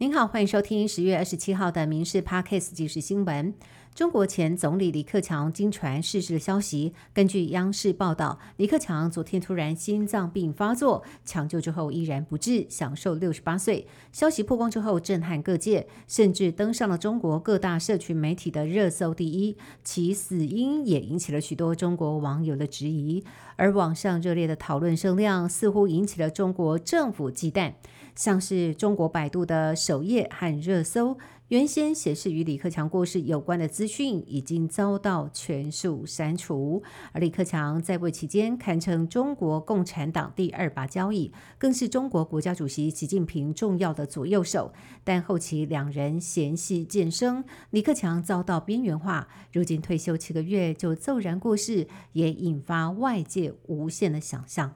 您好，欢迎收听十月二十七号的《民事 Parkes》即时新闻。中国前总理李克强经传逝世的消息，根据央视报道，李克强昨天突然心脏病发作，抢救之后依然不治，享受六十八岁。消息曝光之后，震撼各界，甚至登上了中国各大社群媒体的热搜第一。其死因也引起了许多中国网友的质疑，而网上热烈的讨论声量，似乎引起了中国政府忌惮。像是中国百度的首页和热搜，原先显示与李克强过世有关的资讯已经遭到全数删除。而李克强在位期间堪称中国共产党第二把交椅，更是中国国家主席习近平重要的左右手。但后期两人嫌隙渐生，李克强遭到边缘化，如今退休七个月就骤然过世，也引发外界无限的想象。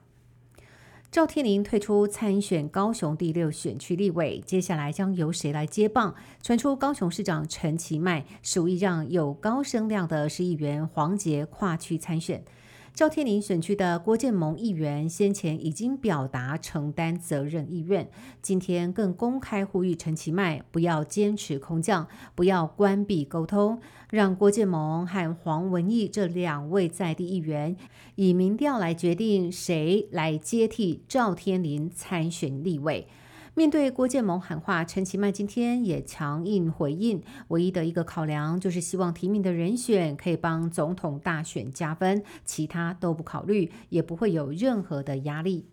赵天麟退出参选高雄第六选区立委，接下来将由谁来接棒？传出高雄市长陈其迈属意让有高声量的市议员黄杰跨区参选。赵天麟选区的郭建盟议员先前已经表达承担责任意愿，今天更公开呼吁陈其迈不要坚持空降，不要关闭沟通，让郭建盟和黄文义这两位在地议员以民调来决定谁来接替赵天麟参选立委。面对郭建盟喊话，陈其迈今天也强硬回应，唯一的一个考量就是希望提名的人选可以帮总统大选加分，其他都不考虑，也不会有任何的压力。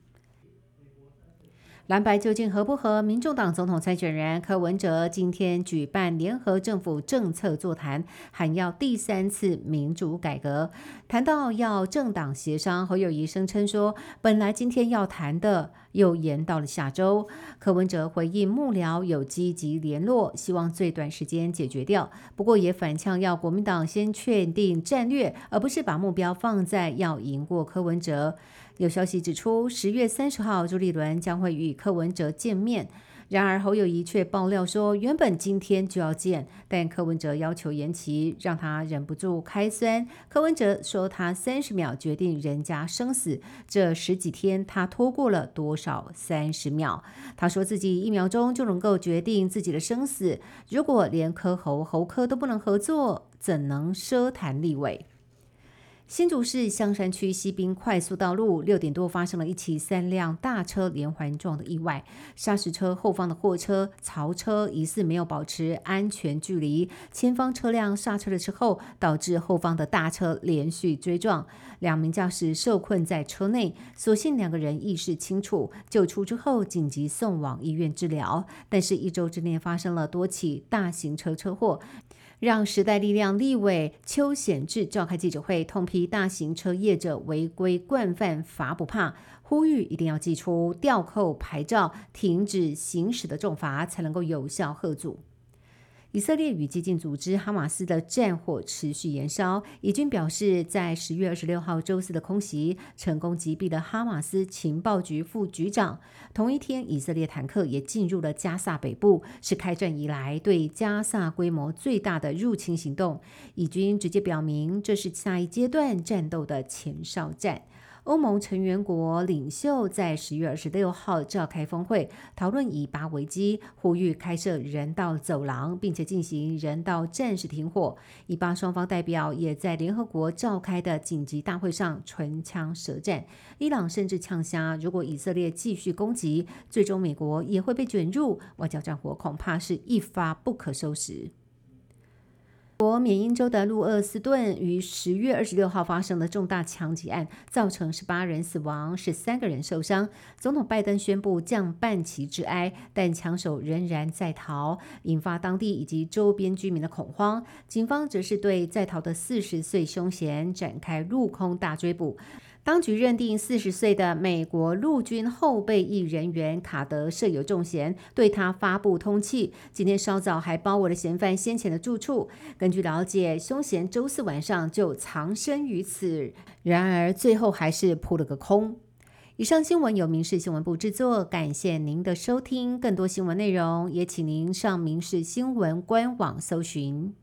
蓝白究竟合不合？民众党总统参选人柯文哲今天举办联合政府政策座谈，喊要第三次民主改革。谈到要政党协商，侯友谊声称说，本来今天要谈的，又延到了下周。柯文哲回应幕僚有积极联络，希望最短时间解决掉。不过也反呛要国民党先确定战略，而不是把目标放在要赢过柯文哲。有消息指出，十月三十号朱立伦将会与柯文哲见面。然而侯友谊却爆料说，原本今天就要见，但柯文哲要求延期，让他忍不住开酸。柯文哲说他三十秒决定人家生死，这十几天他拖过了多少三十秒？他说自己一秒钟就能够决定自己的生死，如果连柯侯侯柯都不能合作，怎能奢谈立委？新竹市香山区西滨快速道路六点多发生了一起三辆大车连环撞的意外，砂石车后方的货车槽车疑似没有保持安全距离，前方车辆刹车的时候，导致后方的大车连续追撞，两名驾驶受困在车内，所幸两个人意识清楚，救出之后紧急送往医院治疗，但是一周之内发生了多起大型车车祸。让时代力量立委邱显志召开记者会，痛批大型车业者违规惯犯罚不怕，呼吁一定要祭出吊扣牌照、停止行驶的重罚，才能够有效遏阻。以色列与激进组织哈马斯的战火持续延烧。以军表示，在十月二十六号周四的空袭成功击毙了哈马斯情报局副局长。同一天，以色列坦克也进入了加萨北部，是开战以来对加萨规模最大的入侵行动。以军直接表明，这是下一阶段战斗的前哨战。欧盟成员国领袖在十月二十六号召开峰会，讨论以巴危机，呼吁开设人道走廊，并且进行人道暂时停火。以巴双方代表也在联合国召开的紧急大会上唇枪舌战。伊朗甚至呛瞎，如果以色列继续攻击，最终美国也会被卷入。外交战火恐怕是一发不可收拾。缅因州的路厄斯顿于十月二十六号发生的重大枪击案，造成十八人死亡，十三个人受伤。总统拜登宣布降半旗致哀，但枪手仍然在逃，引发当地以及周边居民的恐慌。警方则是对在逃的四十岁凶嫌展开陆空大追捕。当局认定四十岁的美国陆军后备役人员卡德设有重嫌，对他发布通缉。今天稍早还包围了嫌犯先前的住处。根据了解，凶嫌周四晚上就藏身于此，然而最后还是扑了个空。以上新闻由民事新闻部制作，感谢您的收听。更多新闻内容也请您上民事新闻官网搜寻。